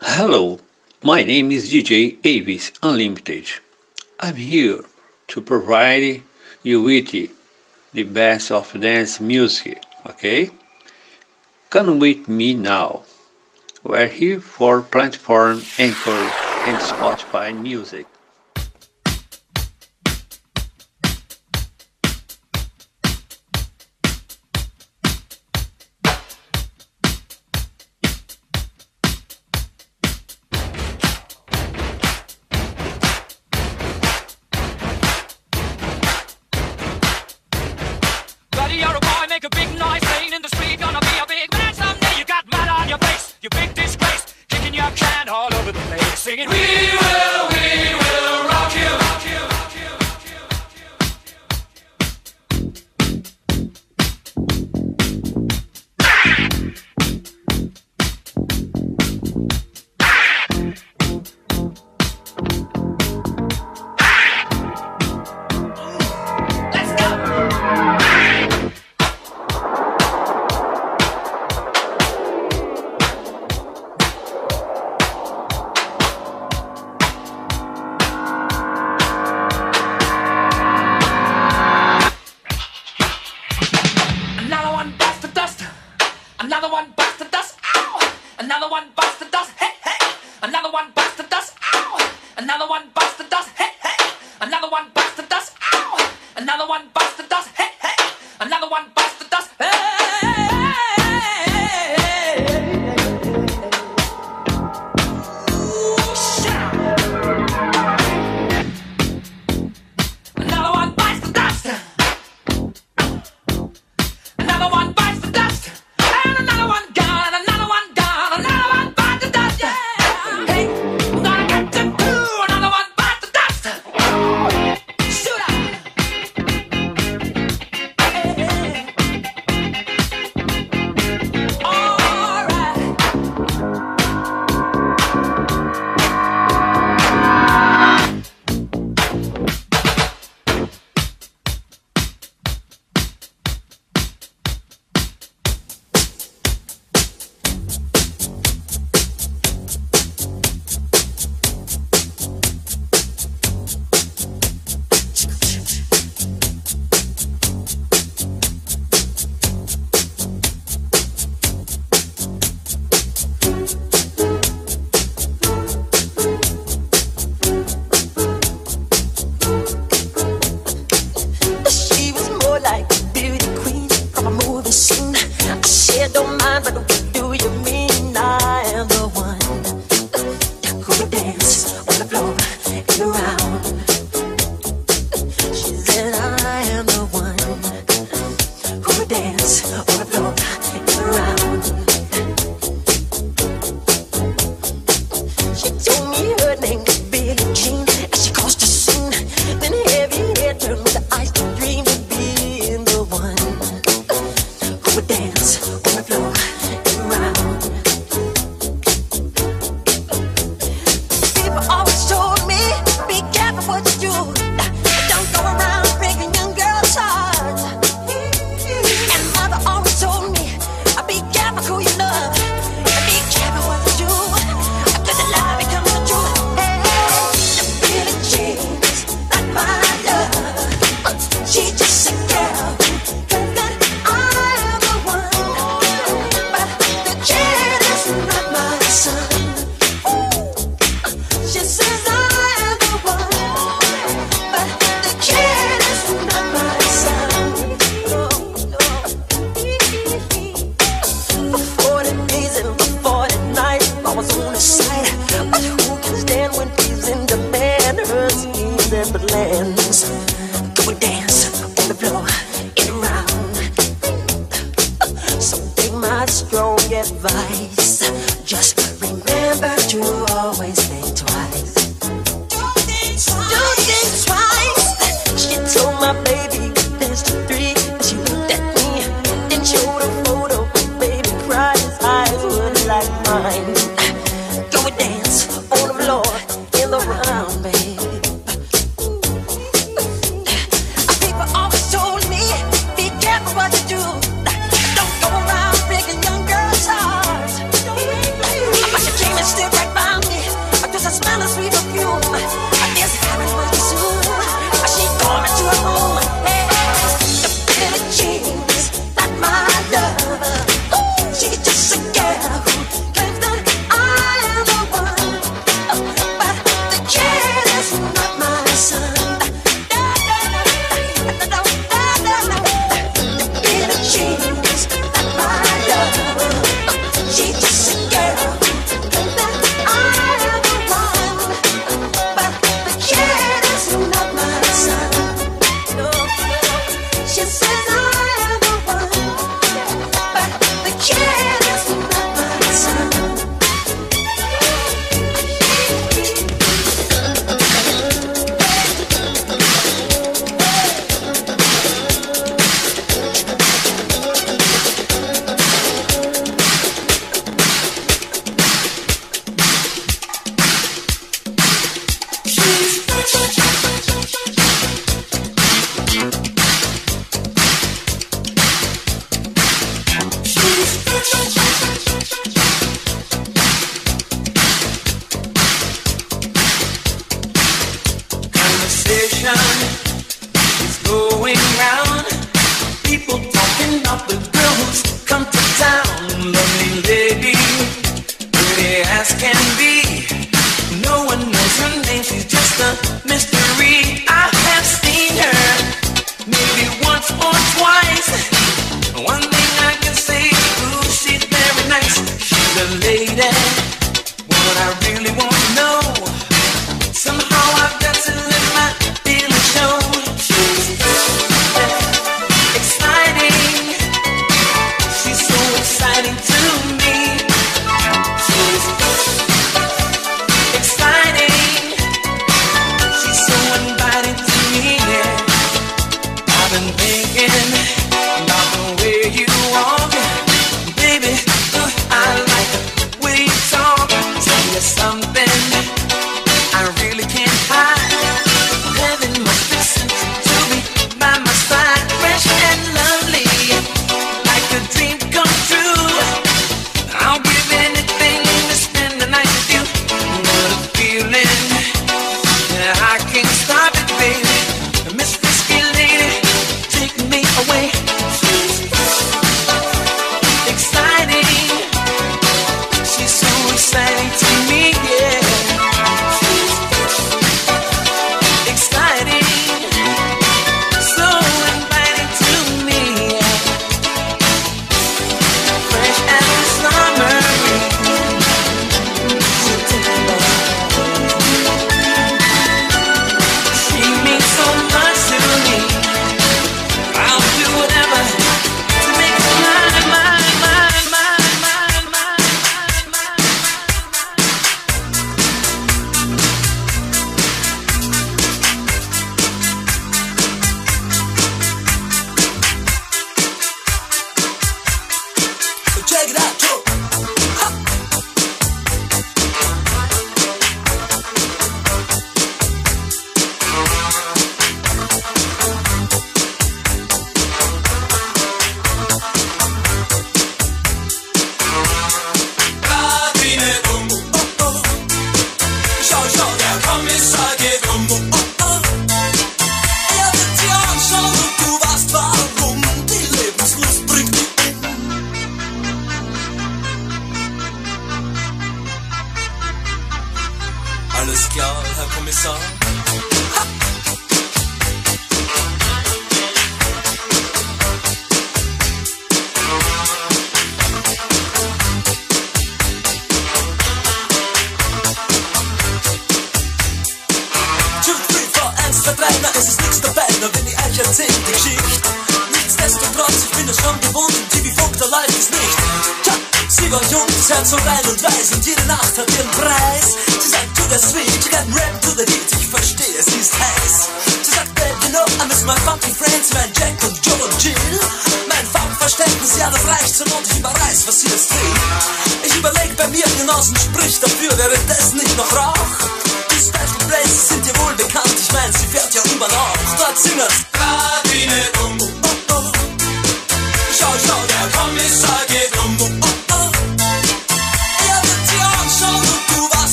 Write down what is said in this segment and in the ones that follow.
Hello, my name is DJ Avis Unlimited. I'm here to provide you with the best of dance music, okay? Come with me now. We're here for platform Anchor and Spotify Music.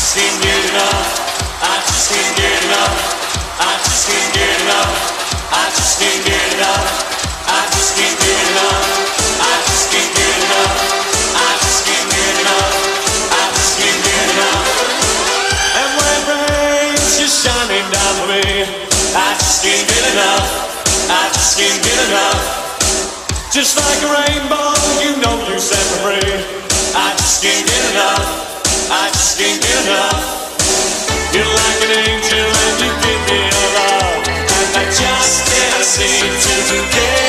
just can't get enough. I just can't get enough. I just can't get enough. I just can't get enough. I just can't get enough. I just can't get enough. I just can't get enough. I just can't get enough. And when rains, you're shining down on me. I just can't get enough. I just can't get enough. Just like a rainbow, you know you set me free. I just can't get enough i enough. You're like an angel and you give me love. And I just can't seem to.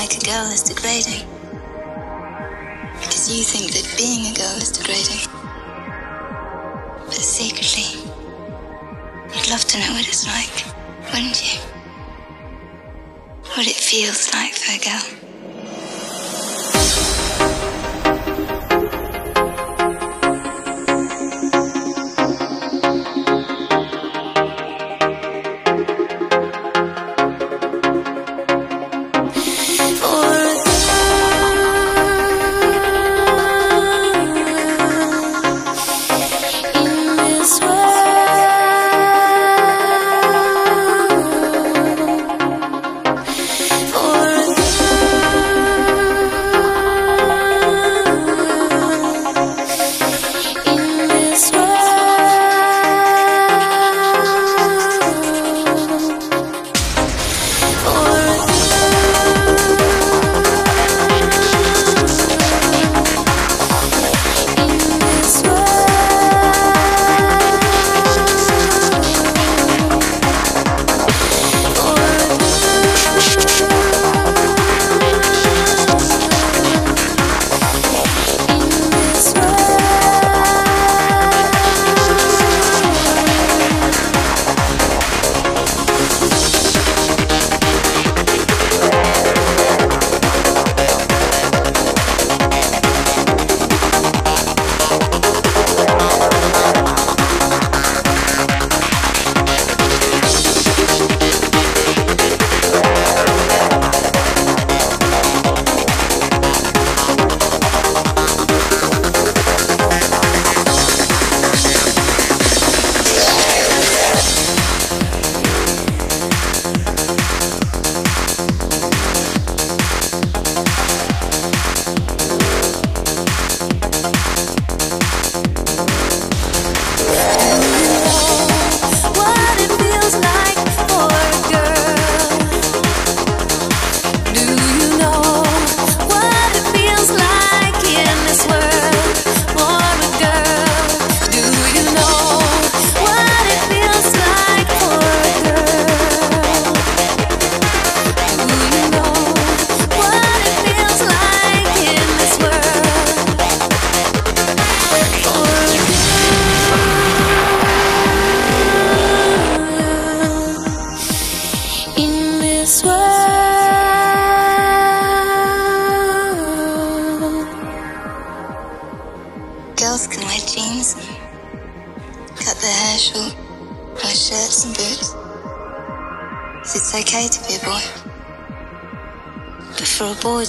I could go is degrading.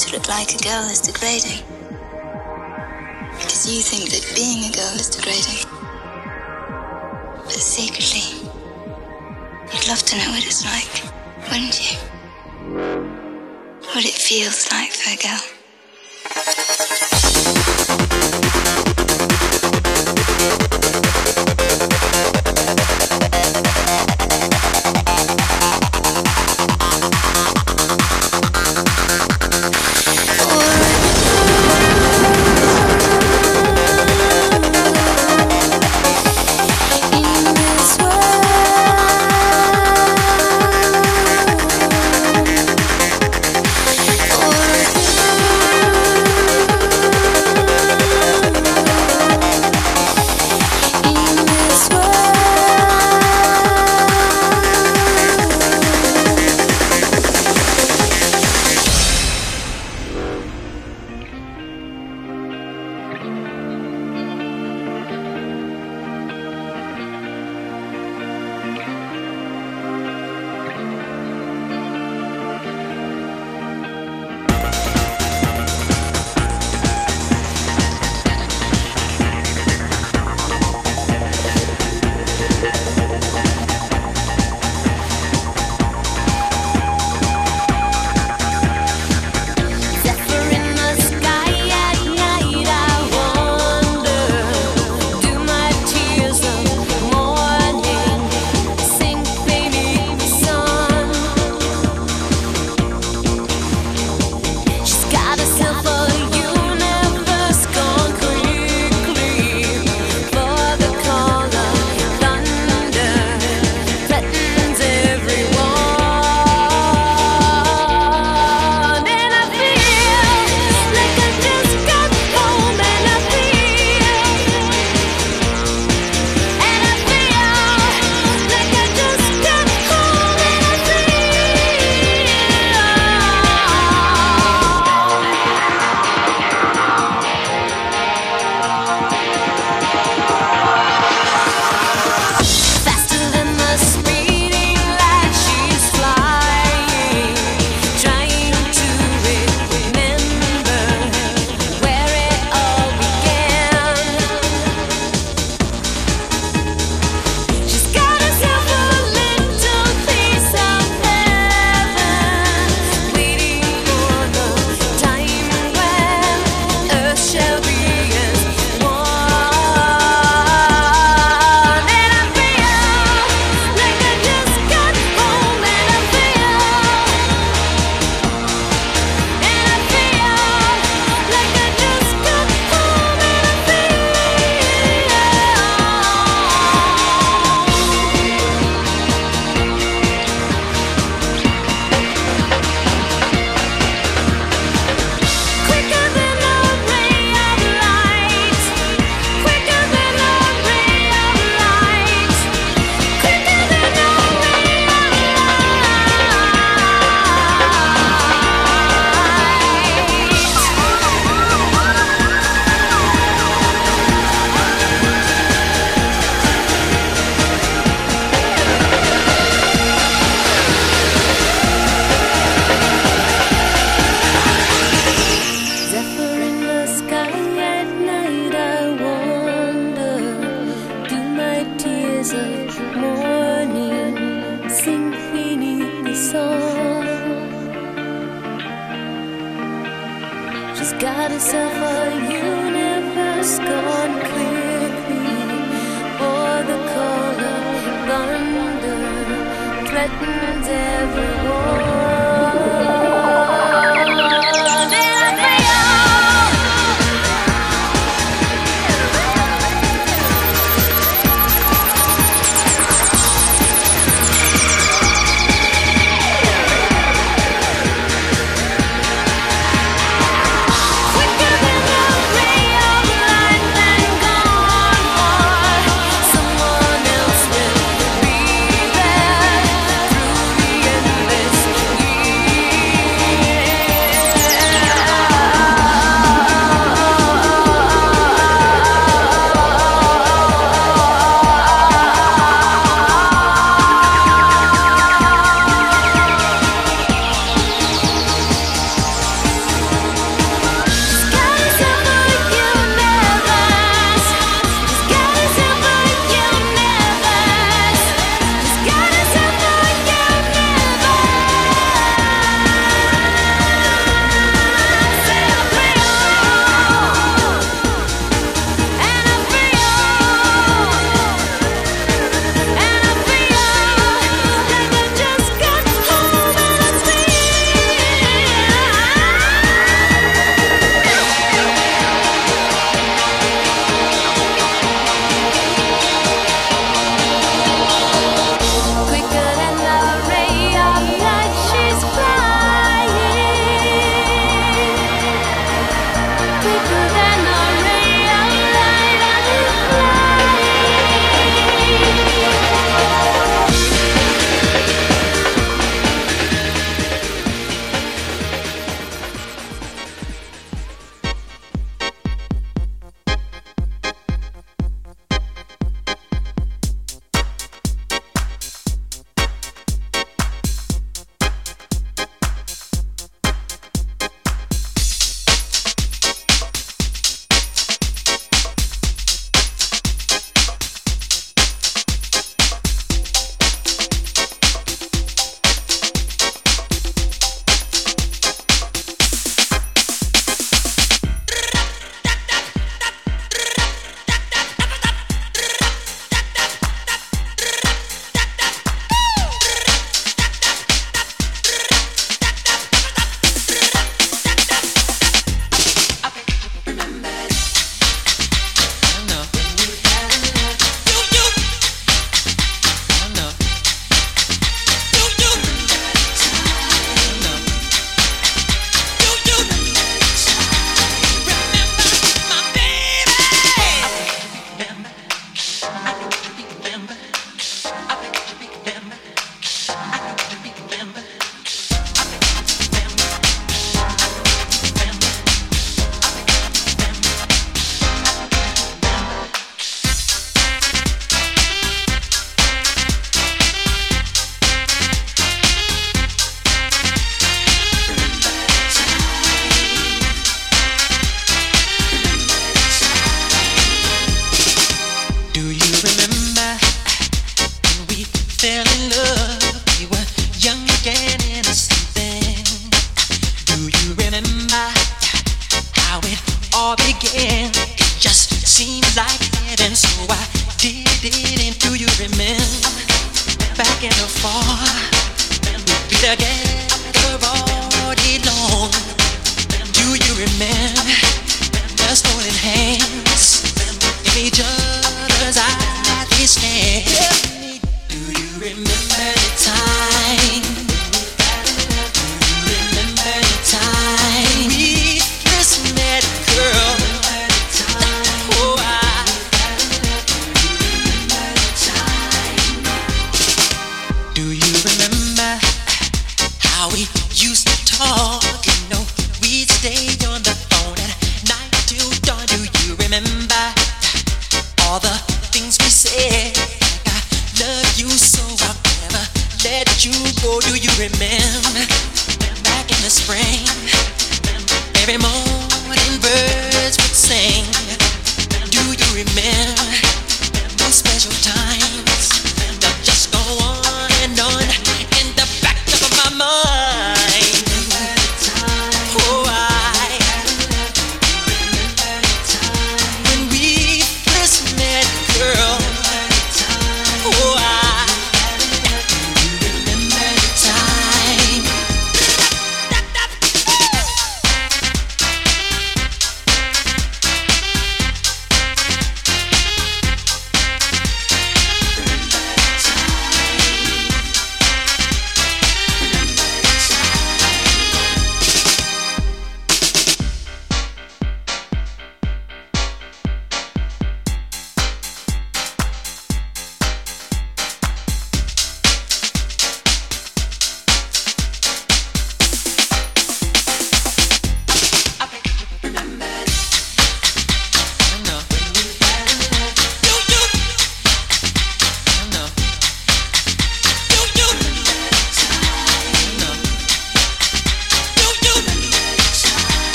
To look like a girl is degrading.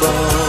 Above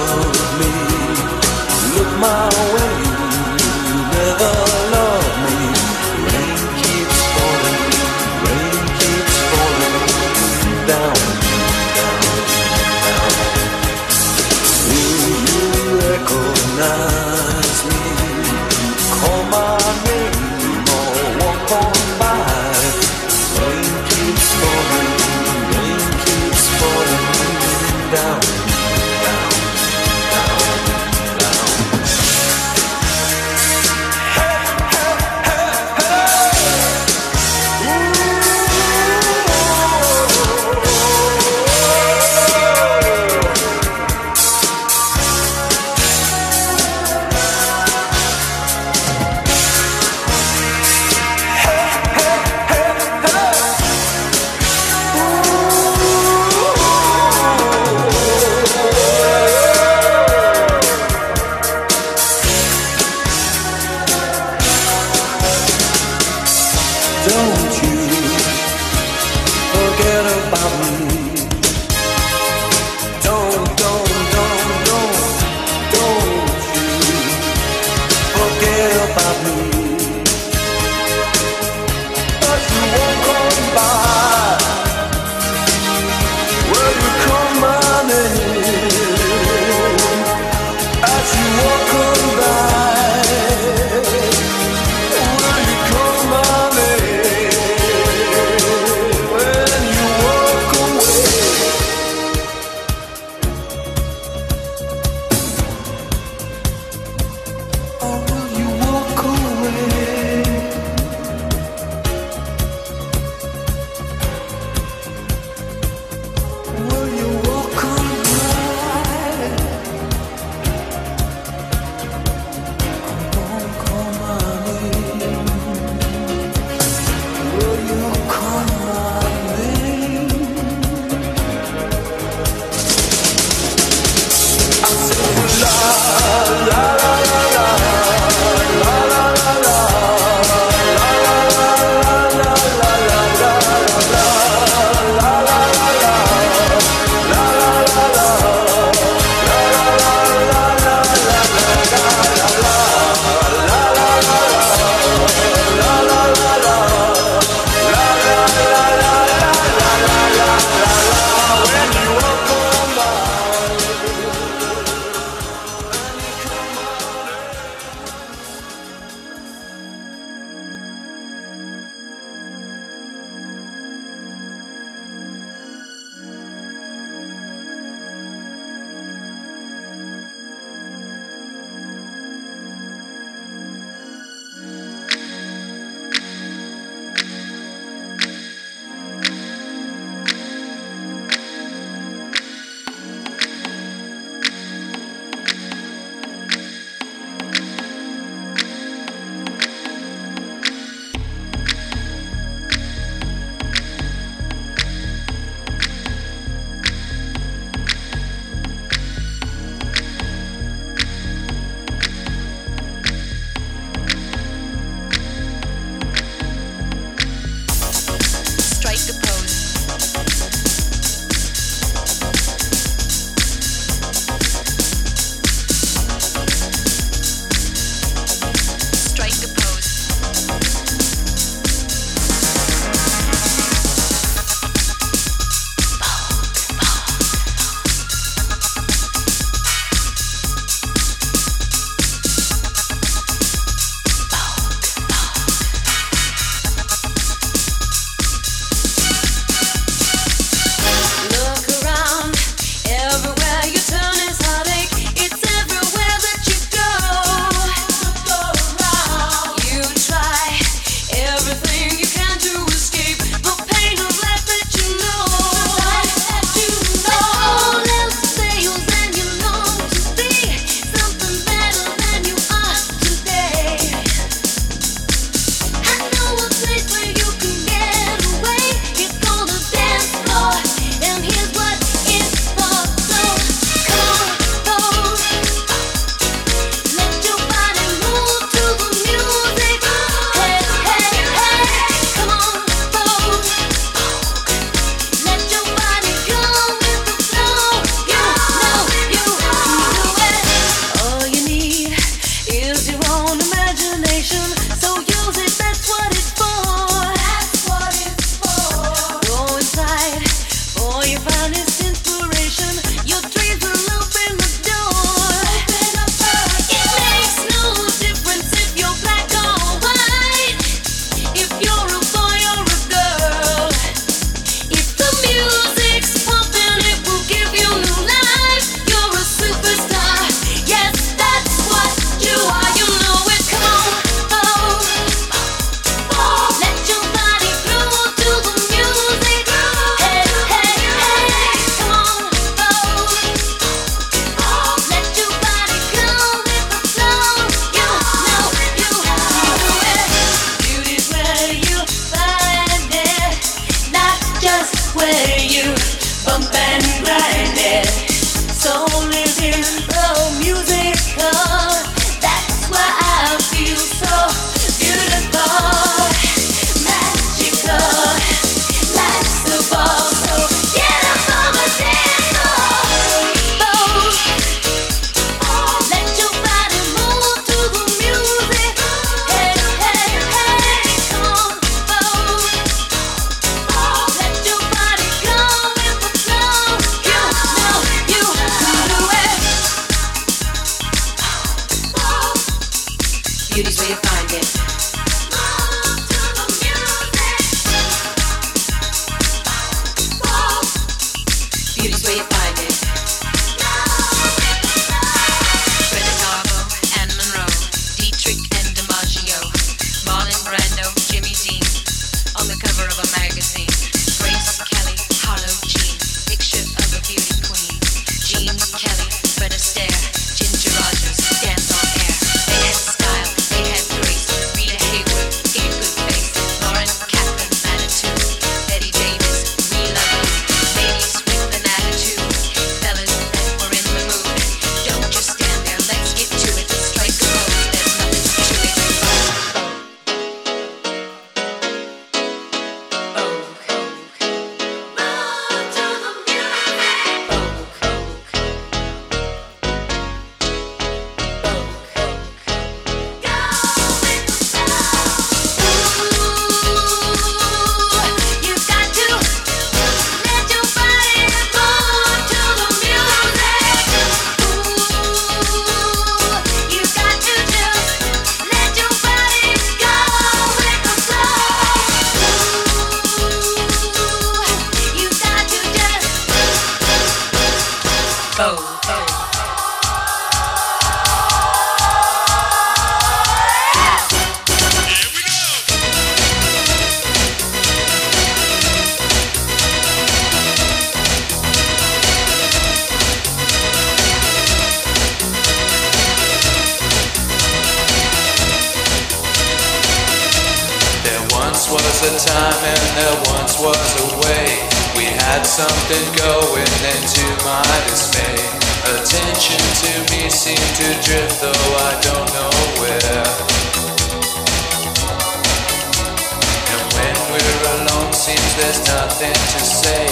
seems there's nothing to say.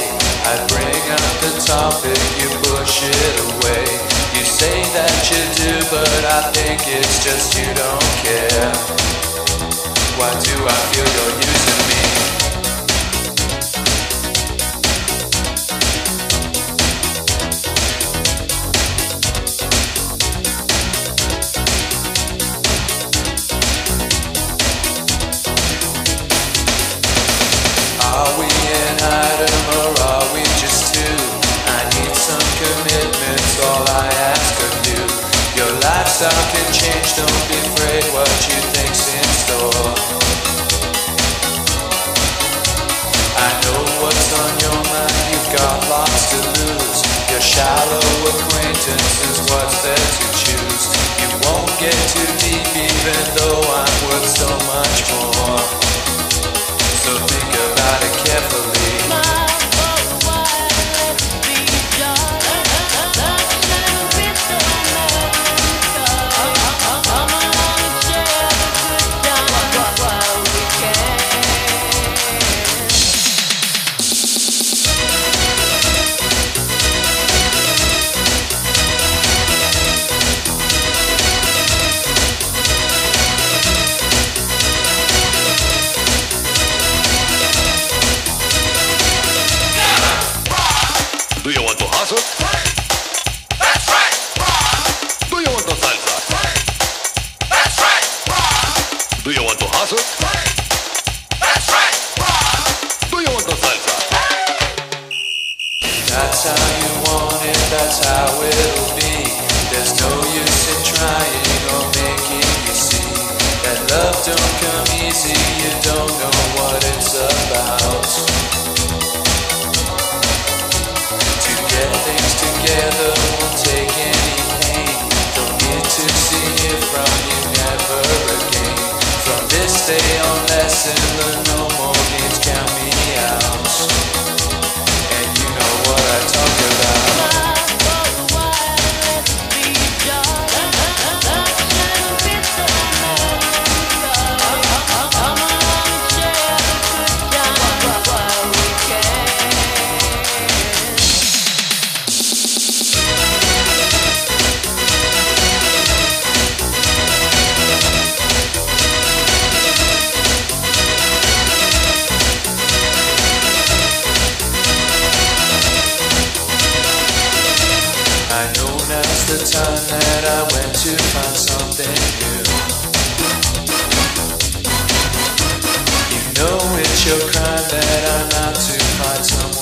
I bring up the topic, you push it away. You say that you do, but I think it's just you don't care. Why do I feel you're using? stop can change, don't be afraid what you think's in store. I know what's on your mind, you've got lots to lose. Your shallow acquaintances. what's there to choose? You won't get too deep even though I'm worth so much more. was the time that I went to find something new. You know it's your crime that I'm out to find something.